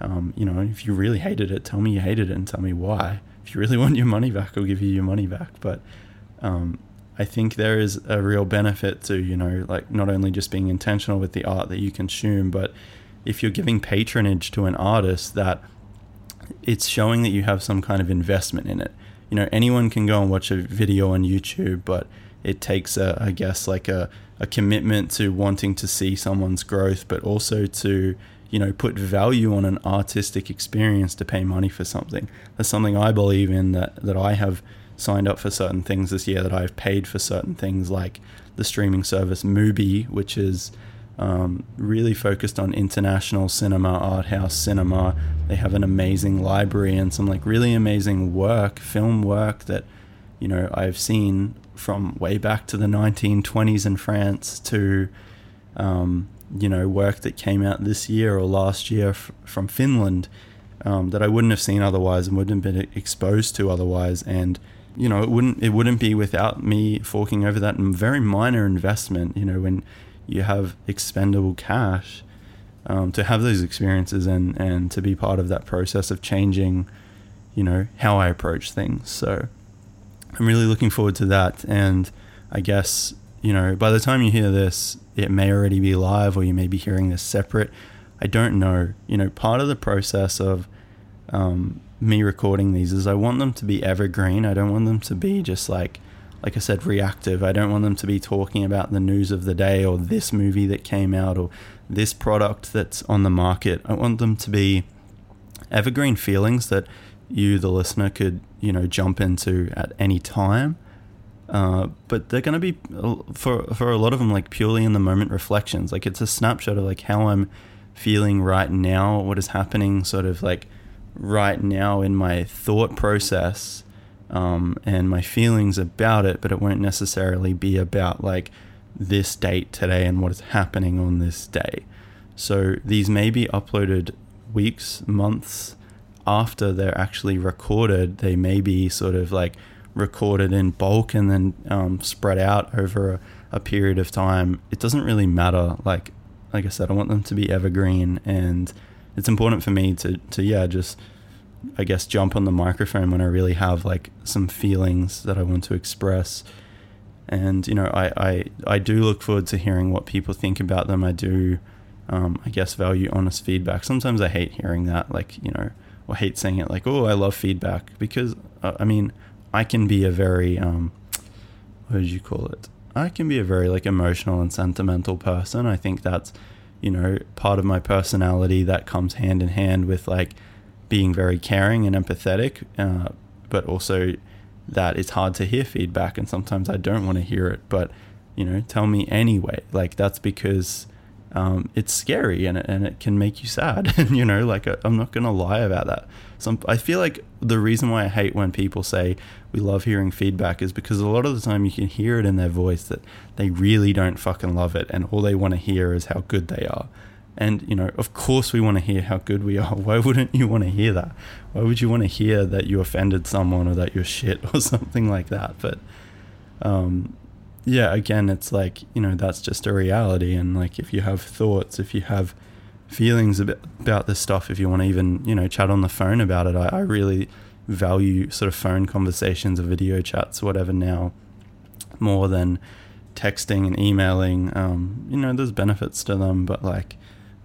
Um, you know, if you really hated it, tell me you hated it and tell me why. If you really want your money back, I'll give you your money back. But um, I think there is a real benefit to you know, like not only just being intentional with the art that you consume, but if you're giving patronage to an artist that it's showing that you have some kind of investment in it. You know, anyone can go and watch a video on YouTube, but it takes a, I guess, like a, a commitment to wanting to see someone's growth, but also to, you know, put value on an artistic experience to pay money for something. That's something I believe in that, that I have signed up for certain things this year, that I've paid for certain things like the streaming service Mubi, which is um, really focused on international cinema, art house cinema. They have an amazing library and some like really amazing work, film work that you know I've seen from way back to the 1920s in France to um, you know work that came out this year or last year f- from Finland um, that I wouldn't have seen otherwise and wouldn't have been exposed to otherwise and you know it wouldn't it wouldn't be without me forking over that very minor investment you know when you have expendable cash um, to have those experiences and and to be part of that process of changing you know how I approach things. So I'm really looking forward to that. And I guess you know by the time you hear this it may already be live or you may be hearing this separate. I don't know. You know part of the process of um, me recording these is I want them to be evergreen. I don't want them to be just like like I said, reactive. I don't want them to be talking about the news of the day or this movie that came out or this product that's on the market. I want them to be evergreen feelings that you, the listener, could you know jump into at any time. Uh, but they're going to be for for a lot of them like purely in the moment reflections. Like it's a snapshot of like how I'm feeling right now, what is happening, sort of like right now in my thought process um, and my feelings about it, but it won't necessarily be about like this date today and what is happening on this day. So these may be uploaded weeks, months after they're actually recorded. They may be sort of like recorded in bulk and then um, spread out over a, a period of time, it doesn't really matter. Like like I said, I want them to be evergreen, and it's important for me to to yeah just I guess jump on the microphone when I really have like some feelings that I want to express. And you know, I I, I do look forward to hearing what people think about them. I do, um, I guess, value honest feedback. Sometimes I hate hearing that, like you know, or hate saying it, like, "Oh, I love feedback," because uh, I mean, I can be a very um, what did you call it? I can be a very like emotional and sentimental person. I think that's you know part of my personality that comes hand in hand with like being very caring and empathetic, uh, but also that it's hard to hear feedback and sometimes I don't want to hear it. But you know, tell me anyway. Like that's because um, it's scary and it, and it can make you sad. and you know, like I'm not gonna lie about that. Some I feel like the reason why I hate when people say we love hearing feedback is because a lot of the time you can hear it in their voice that they really don't fucking love it, and all they want to hear is how good they are. And, you know, of course we want to hear how good we are. Why wouldn't you want to hear that? Why would you want to hear that you offended someone or that you're shit or something like that? But, um, yeah, again, it's like, you know, that's just a reality. And, like, if you have thoughts, if you have feelings about, about this stuff, if you want to even, you know, chat on the phone about it, I, I really value sort of phone conversations or video chats, or whatever now, more than texting and emailing. Um, you know, there's benefits to them, but, like,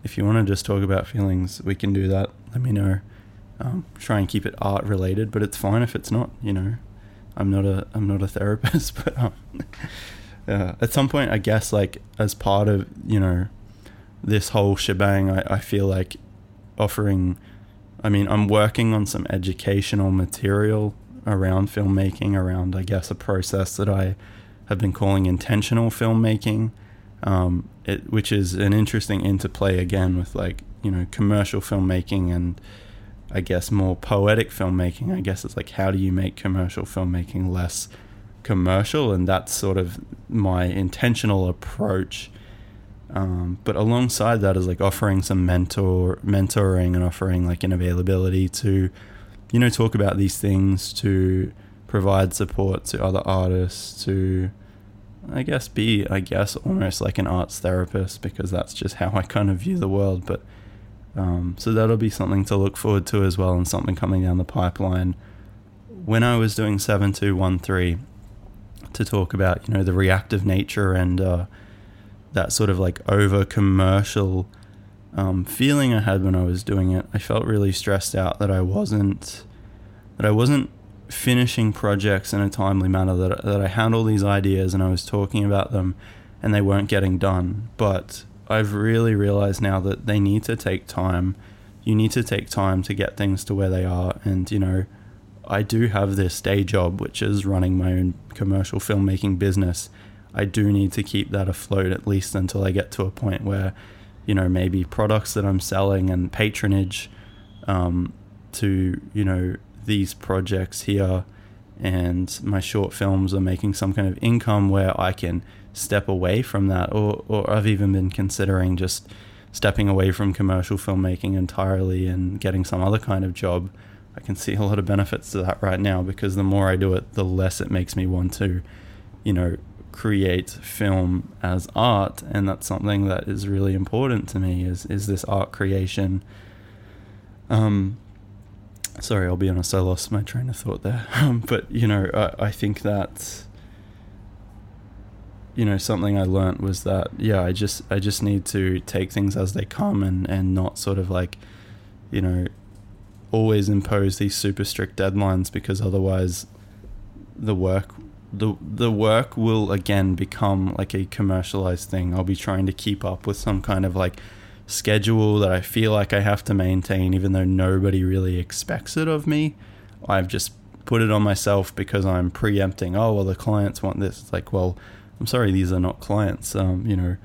if you want to just talk about feelings, we can do that. Let me know. Um, try and keep it art related, but it's fine if it's not. You know, I'm not a I'm not a therapist, but um, uh, at some point, I guess like as part of you know this whole shebang, I, I feel like offering. I mean, I'm working on some educational material around filmmaking, around I guess a process that I have been calling intentional filmmaking um, it, which is an interesting interplay again with like you know commercial filmmaking and I guess more poetic filmmaking. I guess it's like how do you make commercial filmmaking less commercial, and that's sort of my intentional approach. Um, but alongside that is like offering some mentor mentoring and offering like an availability to you know talk about these things to provide support to other artists to I guess be I guess almost like an arts therapist because that's just how I kind of view the world. But um, so that'll be something to look forward to as well, and something coming down the pipeline. When I was doing seven two one three to talk about you know the reactive nature and uh, that sort of like over commercial um, feeling I had when I was doing it, I felt really stressed out that I wasn't that I wasn't finishing projects in a timely manner, that, that I had all these ideas and I was talking about them and they weren't getting done. But I've really realized now that they need to take time. You need to take time to get things to where they are. And, you know, I do have this day job, which is running my own commercial filmmaking business. I do need to keep that afloat at least until I get to a point where, you know, maybe products that I'm selling and patronage um, to, you know, these projects here and my short films are making some kind of income where I can step away from that or, or I've even been considering just stepping away from commercial filmmaking entirely and getting some other kind of job. I can see a lot of benefits to that right now because the more I do it, the less it makes me want to, you know, create film as art and that's something that is really important to me is is this art creation um sorry, I'll be honest, I lost my train of thought there. Um, but you know, I, I think that you know something I learnt was that yeah, I just I just need to take things as they come and and not sort of like you know always impose these super strict deadlines because otherwise the work the the work will again become like a commercialized thing. I'll be trying to keep up with some kind of like schedule that I feel like I have to maintain, even though nobody really expects it of me. I've just put it on myself because I'm preempting. Oh well, the clients want this. It's like, well, I'm sorry, these are not clients. Um, you know,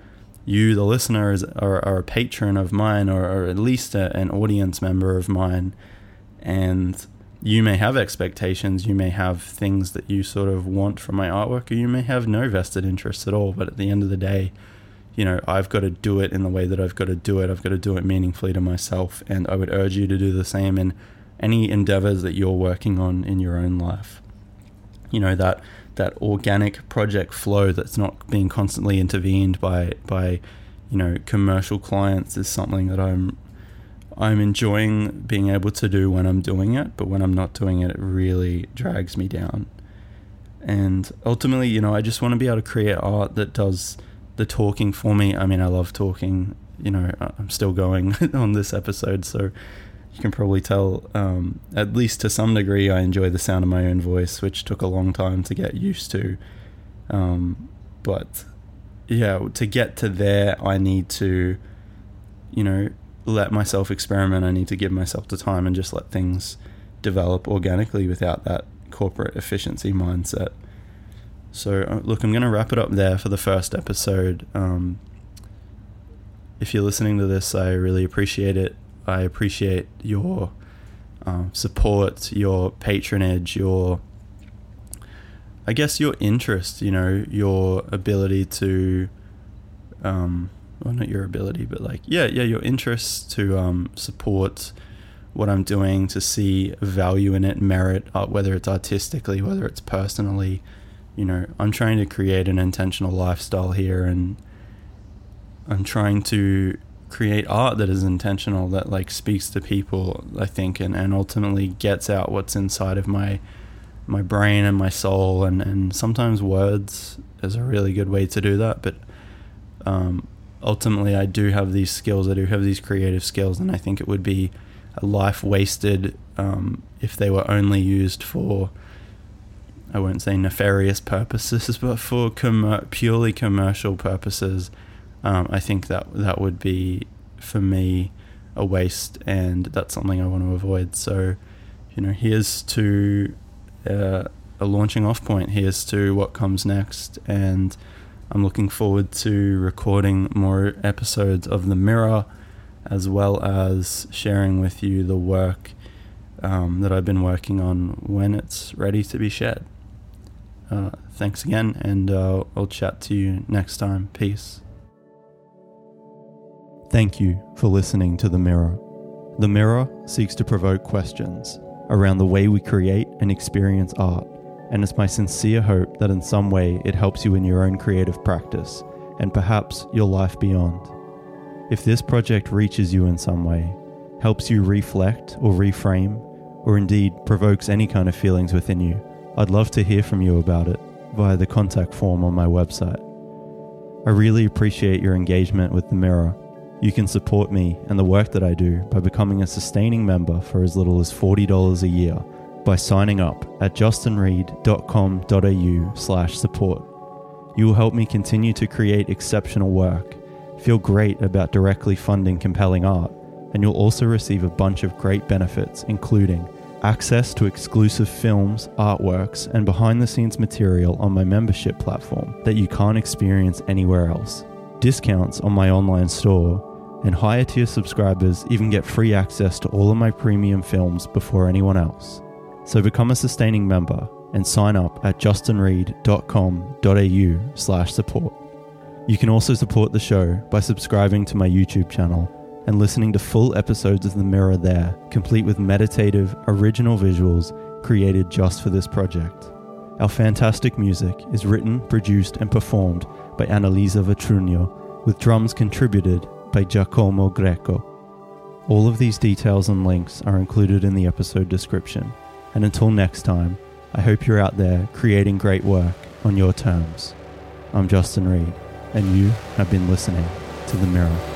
you, the listener, is are, are a patron of mine, or, or at least a, an audience member of mine, and you may have expectations. You may have things that you sort of want from my artwork, or you may have no vested interests at all. But at the end of the day you know, I've got to do it in the way that I've got to do it. I've got to do it meaningfully to myself. And I would urge you to do the same in any endeavors that you're working on in your own life. you know that that organic project flow that's not being constantly intervened by by you know commercial clients is something that I'm I'm enjoying being able to do when I'm doing it, but when I'm not doing it, it really drags me down. And ultimately, you know, I just want to be able to create art that does the talking for me. I mean, I love talking. You know, I'm still going on this episode, so you can probably tell, um, at least to some degree, I enjoy the sound of my own voice, which took a long time to get used to. Um, but yeah, to get to there, I need to, you know, let myself experiment. I need to give myself the time and just let things develop organically without that corporate efficiency mindset. So, uh, look, I'm going to wrap it up there for the first episode. Um, if you're listening to this, I really appreciate it. I appreciate your um, support, your patronage, your, I guess, your interest, you know, your ability to, um, well, not your ability, but like, yeah, yeah, your interest to um, support what I'm doing, to see value in it, merit, uh, whether it's artistically, whether it's personally. You know, I'm trying to create an intentional lifestyle here and I'm trying to create art that is intentional that like speaks to people i think and, and ultimately gets out what's inside of my my brain and my soul. And, and sometimes words is a really good way to do that but um, ultimately i do have these skills i do have these creative skills and i think it would be a life wasted um, if they were only used for i won't say nefarious purposes but for com- purely commercial purposes um, I think that that would be for me a waste, and that's something I want to avoid. So, you know, here's to uh, a launching off point. Here's to what comes next, and I'm looking forward to recording more episodes of The Mirror, as well as sharing with you the work um, that I've been working on when it's ready to be shared. Uh, thanks again, and uh, I'll chat to you next time. Peace. Thank you for listening to The Mirror. The Mirror seeks to provoke questions around the way we create and experience art, and it's my sincere hope that in some way it helps you in your own creative practice and perhaps your life beyond. If this project reaches you in some way, helps you reflect or reframe, or indeed provokes any kind of feelings within you, I'd love to hear from you about it via the contact form on my website. I really appreciate your engagement with The Mirror you can support me and the work that I do by becoming a sustaining member for as little as $40 a year by signing up at justinreid.com.au slash support. You will help me continue to create exceptional work, feel great about directly funding compelling art, and you'll also receive a bunch of great benefits, including access to exclusive films, artworks, and behind the scenes material on my membership platform that you can't experience anywhere else discounts on my online store, and higher tier subscribers even get free access to all of my premium films before anyone else. So become a sustaining member and sign up at justinreid.com.au slash support. You can also support the show by subscribing to my YouTube channel and listening to full episodes of The Mirror there, complete with meditative, original visuals created just for this project. Our fantastic music is written, produced, and performed by Annalisa Vitrugno, with drums contributed by Giacomo Greco. All of these details and links are included in the episode description. And until next time, I hope you're out there creating great work on your terms. I'm Justin Reid, and you have been listening to The Mirror.